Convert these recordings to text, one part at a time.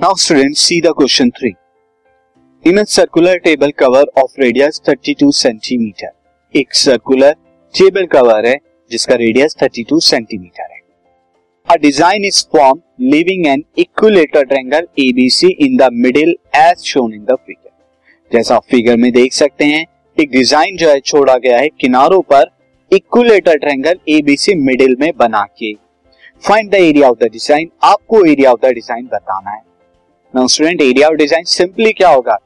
Now students see the question 3. In a circular table cover of radius 32 centimetre एक circular table cover है जिसका radius 32 centimetre है A design is formed leaving an equilateral triangle ABC in the middle as shown in the figure. जैसा आप figure में देख सकते हैं एक डिज़ाइन जो है छोड़ा गया है किनारों पर इक्विलेटर ट्रायंगल एबीसी मिडिल में बना के find the area of the design आपको एरिया ऑफ़ द डिज़ाइन बताना है now student area of design simply क्या होगा?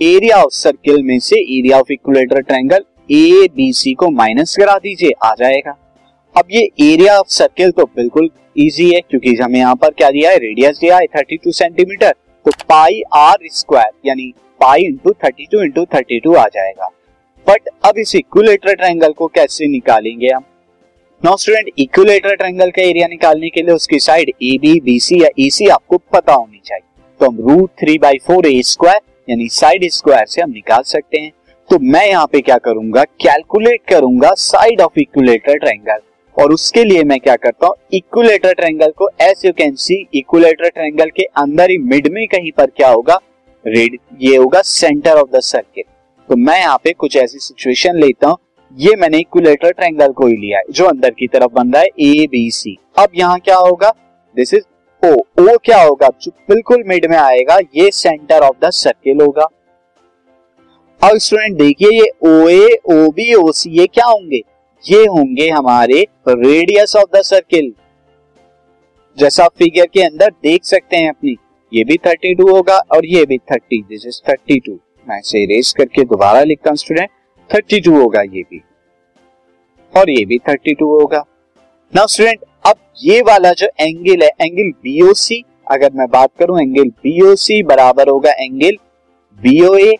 एरिया ऑफ़ सर्किल में से area of equilateral triangle A B C को माइनस करा दीजिए, आ जाएगा। अब ये एरिया ऑफ़ सर्किल तो बिल्कुल इजी है, क्योंकि हमें यहाँ पर क्या दिया है? रेडियस दिया है 32 सेंटीमीटर तो पाई आर स्क्वायर यानी pi into thirty two into thirty two आ जाएगा। बट अब इस इक्विलेटर ट्रायंगल को कैसे निकालेंगे हम? नाउ स्टूडेंट इक्विलेटर ट्रायंगल का एरिया निकालने के लिए उसकी side A B B C या ई सी आपको पता होनी चाहिए। तो हम root three by four A square यानी साइड स्क्वायर से हम निकाल सकते हैं। तो मैं यहाँ पे क्या करूँगा? कैलकुलेट करूँगा साइड ऑफ़ इक्विलेटर ट्रायंगल और उसके लिए मैं क्या करता हूँ? इक्विलेटर ट्रायंगल को as you can see equilateral triangle के अंदर ही मिड में कहीं पर क्या होगा? रेड ये होगा सेंटर ऑफ़ द सर्किल तो मैं यहाँ पे कुछ ऐसी सिचुएशन लेता हूँ। ये मैंने इक्विलेटर ट्रायंगल को ही लिया है, जो अंदर की तरफ़ बन रहा है ए बी सी अब यहाँ क्या होगा? दिस इज़ ओ ओ क्या होगा? जो बिल्कुल मिड में आएगा। ये सेंटर ऑफ़ द सर्किल होगा। अब स्टूडेंट देखिए, ये ओ ए ओ बी ओ सी ये क्या होंगे? ये होंगे हमारे रेडियस ऑफ़ द सर्किल जैसा आप फिगर के अंदर देख सकते हैं अपनी। ये भी 32 होगा और ये भी 30 दिस इज़ 32 मैं इसे इरेज करके दोबारा लिखता हूँ स्टूडेंट 32 होगा ये भी। और ये भी 32 होगा। नाउ स्टूडेंट अब ये वाला जो एंगल है एंगल बीओसी अगर मैं बात करूँ एंगल बीओसी बराबर होगा एंगल बीओए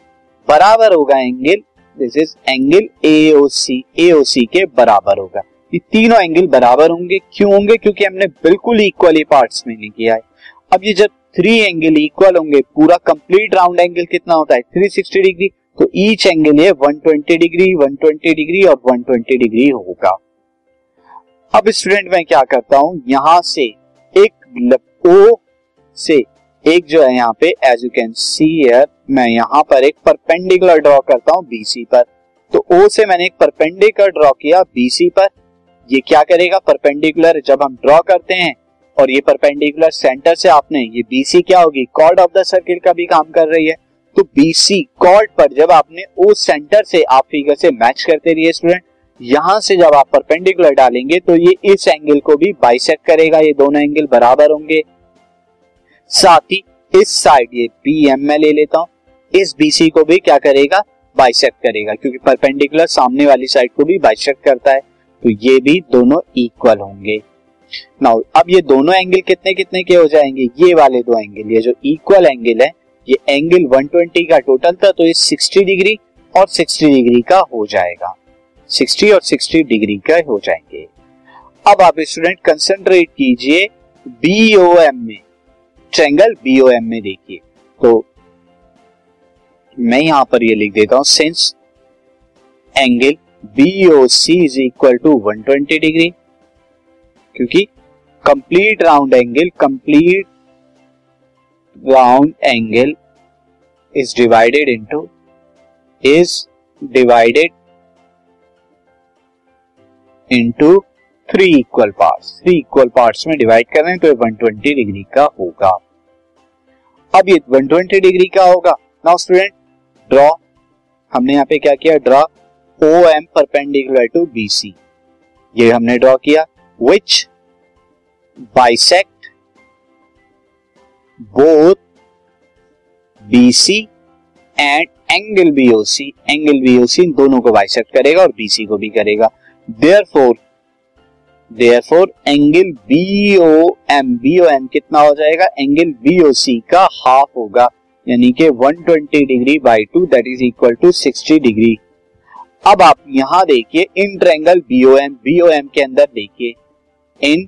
बराबर होगा angle this is angle AOC AOC के बराबर होगा। ये तीनों एंगल बराबर होंगे। क्यों होंगे? क्योंकि हमने बिल्कुल इक्वली पार्ट्स में नहीं किया है। अब ये जब थ्री एंगल इक्वल होंगे, पूरा कंप्लीट राउंड एंगल कितना होता है? 360 डिग्री तो ईच एंगल ये 120 डिग्री 120 डिग्री और 120 डिग्री होगा। अब स्टूडेंट मैं क्या करता हूँ? यहाँ से एक ओ से एक जो है यहाँ पे as you can see here मैं यहाँ पर एक परपेंडिकुलर ड्रॉ करता हूँ बीसी पर। तो ओ से मैंने एक परपेंडिकुलर ड्रॉ किया बीसी पर। ये क्या करेगा? परपेंडिकुलर जब हम ड्रॉ करते हैं, और ये परपेंडिकुलर सेंटर से आपने, ये बीसी क्या होगी? कॉर्ड ऑफ़ द सर्किल का भी काम कर रही है। तो बीसी कॉर्ड पर जब आपने ओ सेंटर से आप फिगर से मैच करते रहिए स्टूडेंट यहाँ से जब आप परपेंडिकुलर डालेंगे तो ये इस एंगल को भी बाइसेक्ट करेगा, ये दोनों एंगल बराबर होंगे। साथ ही इस साइड ये बी एम में ले लेता हूँ। इस बीसी को भी क्या करेगा? बाइसेक्ट करेगा, क्योंकि परपेंडिकुलर सामने वाली साइड को भी बाइसेक्ट करता है। तो ये भी दोनों इक्वल होंगे। नाउ अब ये दोनों एंगल कितने कितने के हो जाएँगे? ये वाले दो एंगल, ये जो इक्वल एंगल है, ये एंगल 120 का टोटल था तो ये 60 डिग्री और 60 डिग्री का हो जाएगा। 60 और 60 डिग्री का हो जाएँगे। अब आप स्टूडेंट कंसंट्रेट कीजिए बीओएम में। ट्रेंगल बीओएम में देखिए। तो मैं यहाँ पर ये लिख देता हूँ since angle BOC is equal to 120 degree क्योंकि complete round angle complete round angle is divided into is divided into three equal part three equal part में डिवाइड कर तो ये 120 डिग्री का होगा। अब ये 120 डिग्री का होगा। नाउ स्टूडेंट ड्रॉ हमने यहाँ पे क्या किया? Draw O M perpendicular to B C ये हमने ड्रॉ किया। Which bisect both BC and angle BOC angle इन दोनों को बाइसेक्ट करेगा और BC को भी करेगा। Therefore therefore angle BOM BOM कितना हो जाएगा? एंगल BOC का हाफ़ होगा, यानी कि 120 degree by two that is equal to 60 degree अब आप यहाँ देखिए इन ट्रेंगल बीओएम बीओएम के अंदर देखिए इन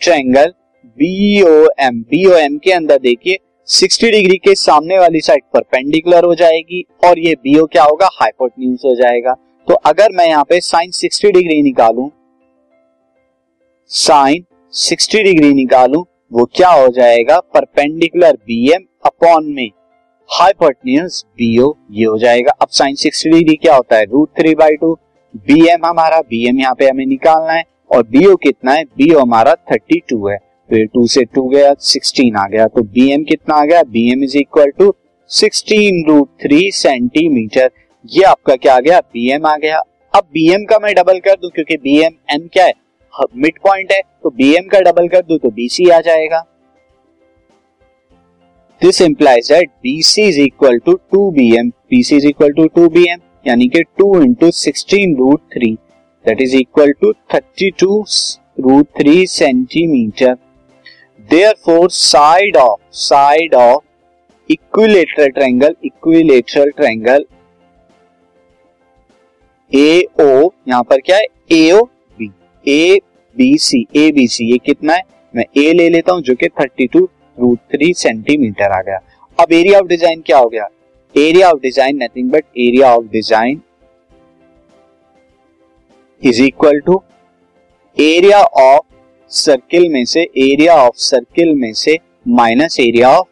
ट्रायंगल बीओएम बीओएम के अंदर देखिए 60 डिग्री के सामने वाली साइड परपेंडिकुलर हो जाएगी, और ये बीओ क्या होगा? हाइपोटेन्यूज हो जाएगा। तो अगर मैं यहाँ पे साइन 60 डिग्री निकालूं, साइन 60 डिग्री निकालूं, वो क्या हो जाएगा? परपेंडिकुलर बी एम अपॉन में हाइपोटनियस बीओ ये हो जाएगा। अब साइन सिक्सटी डिग्री क्या होता है? Root three by two B M हमारा बी एम यहाँ पे हमें निकालना है और बीओ कितना है? बीओ हमारा थर्टी टू है फिर टू से टू गया सिक्सटीन आ गया। तो बी एम कितना आ गया? B M is equal to sixteen root three centimetre ये आपका क्या आ गया? बी एम आ गया। अब बी एम का मैं डबल कर दू क्योंकि बी एम क्या है? मिड पॉइंट है तो बी एम का डबल कर दू तो बीसी आ जाएगा। This implies that BC is equal to two B M BC is equal to two B M यानी कि two into sixteen root three that is equal to thirty two root three centimetre therefore side of side of equilateral triangle equilateral triangle A O यहाँ पर क्या है? A O B A B C A B C ये कितना है? मैं ए ले लेता हूँ, जो कि thirty two root three centimetre आ गया। अब एरिया ऑफ़ डिज़ाइन क्या हो गया? Area of design nothing but area of design is equal to area of circle में से एरिया ऑफ़ सर्किल में से minus area of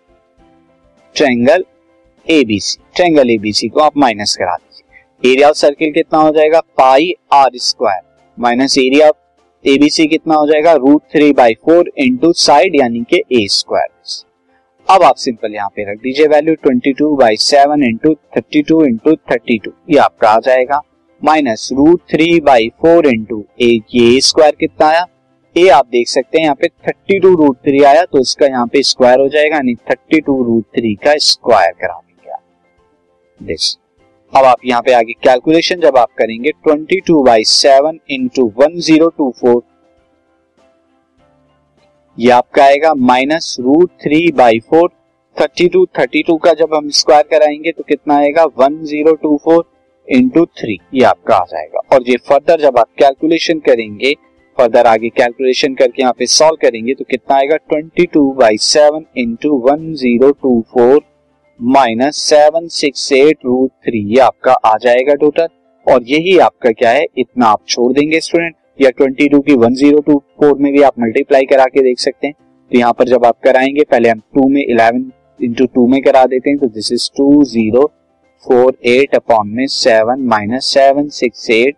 triangle ABC triangle ABC को आप माइनस करा दीजिए। एरिया ऑफ़ सर्किल कितना हो जाएगा? Pi r square minus area of ABC कितना हो जाएगा? Root three by four into side यानी के ए स्क्वायर अब आप सिंपल यहाँ पे रख दीजिए value twenty two by seven into thirty two into thirty two ये आपका आ जाएगा। Minus root three by four into a ये स्क्वायर कितना आया? ए आप देख सकते हैं यहाँ पे थर्टी टू रूट थ्री आया तो इसका यहाँ पे स्क्वायर हो जाएगा, यानी थर्टी टू रूट थ्री का स्क्वायर करा देंगे दिस अब आप यहाँ पे आगे कैलकुलेशन जब आप करेंगे twenty two by seven into one zero two four ये आपका आएगा minus root three by four thirty two thirty two का जब हम स्क्वायर कराएँगे तो कितना आएगा? One zero two four into three ये आपका आ जाएगा। और ये फर्दर जब आप कैलकुलेशन करेंगे फर्दर आगे कैलकुलेशन करके यहाँ पे सॉल्व करेंगे तो कितना आएगा? Twenty two by seven into one zero two four minus seven six eight root three ये आपका आ जाएगा टोटल और यही आपका क्या है? इतना आप छोड़ देंगे स्टूडेंट या ट्वेंटी टू की वन ज़ीरो टू फोर में भी आप मल्टीप्लाई करा के देख सकते हैं. तो यहाँ पर जब आप कराएँगे, पहले हम टू में इलेवन इंटू टू में करा देते हैं. तो this is two zero four eight upon में seven minus seven six eight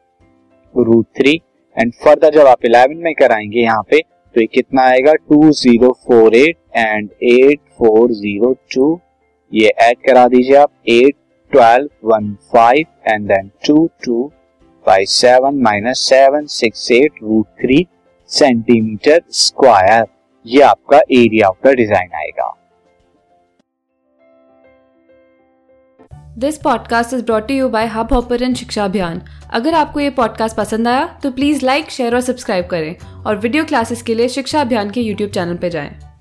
root three and further जब आप इलेवन में कराएँगे यहाँ पे तो ये कितना आएगा? Two zero four eight and eight four zero two ये ऐड करा दीजिए आप eight twelve one five and then two two by seven minus seven six eight root three centimetre square ये आपका एरिया ऑफ़ द डिज़ाइन आएगा। This podcast is brought you by hubhopper Shiksha Abhiyan अगर आपको ये podcast पसंद आया तो please like share और सब्सक्राइब करें। और वीडियो क्लासेस के लिए शिक्षा अभियान के यूट्यूब चैनल पर जाएँ।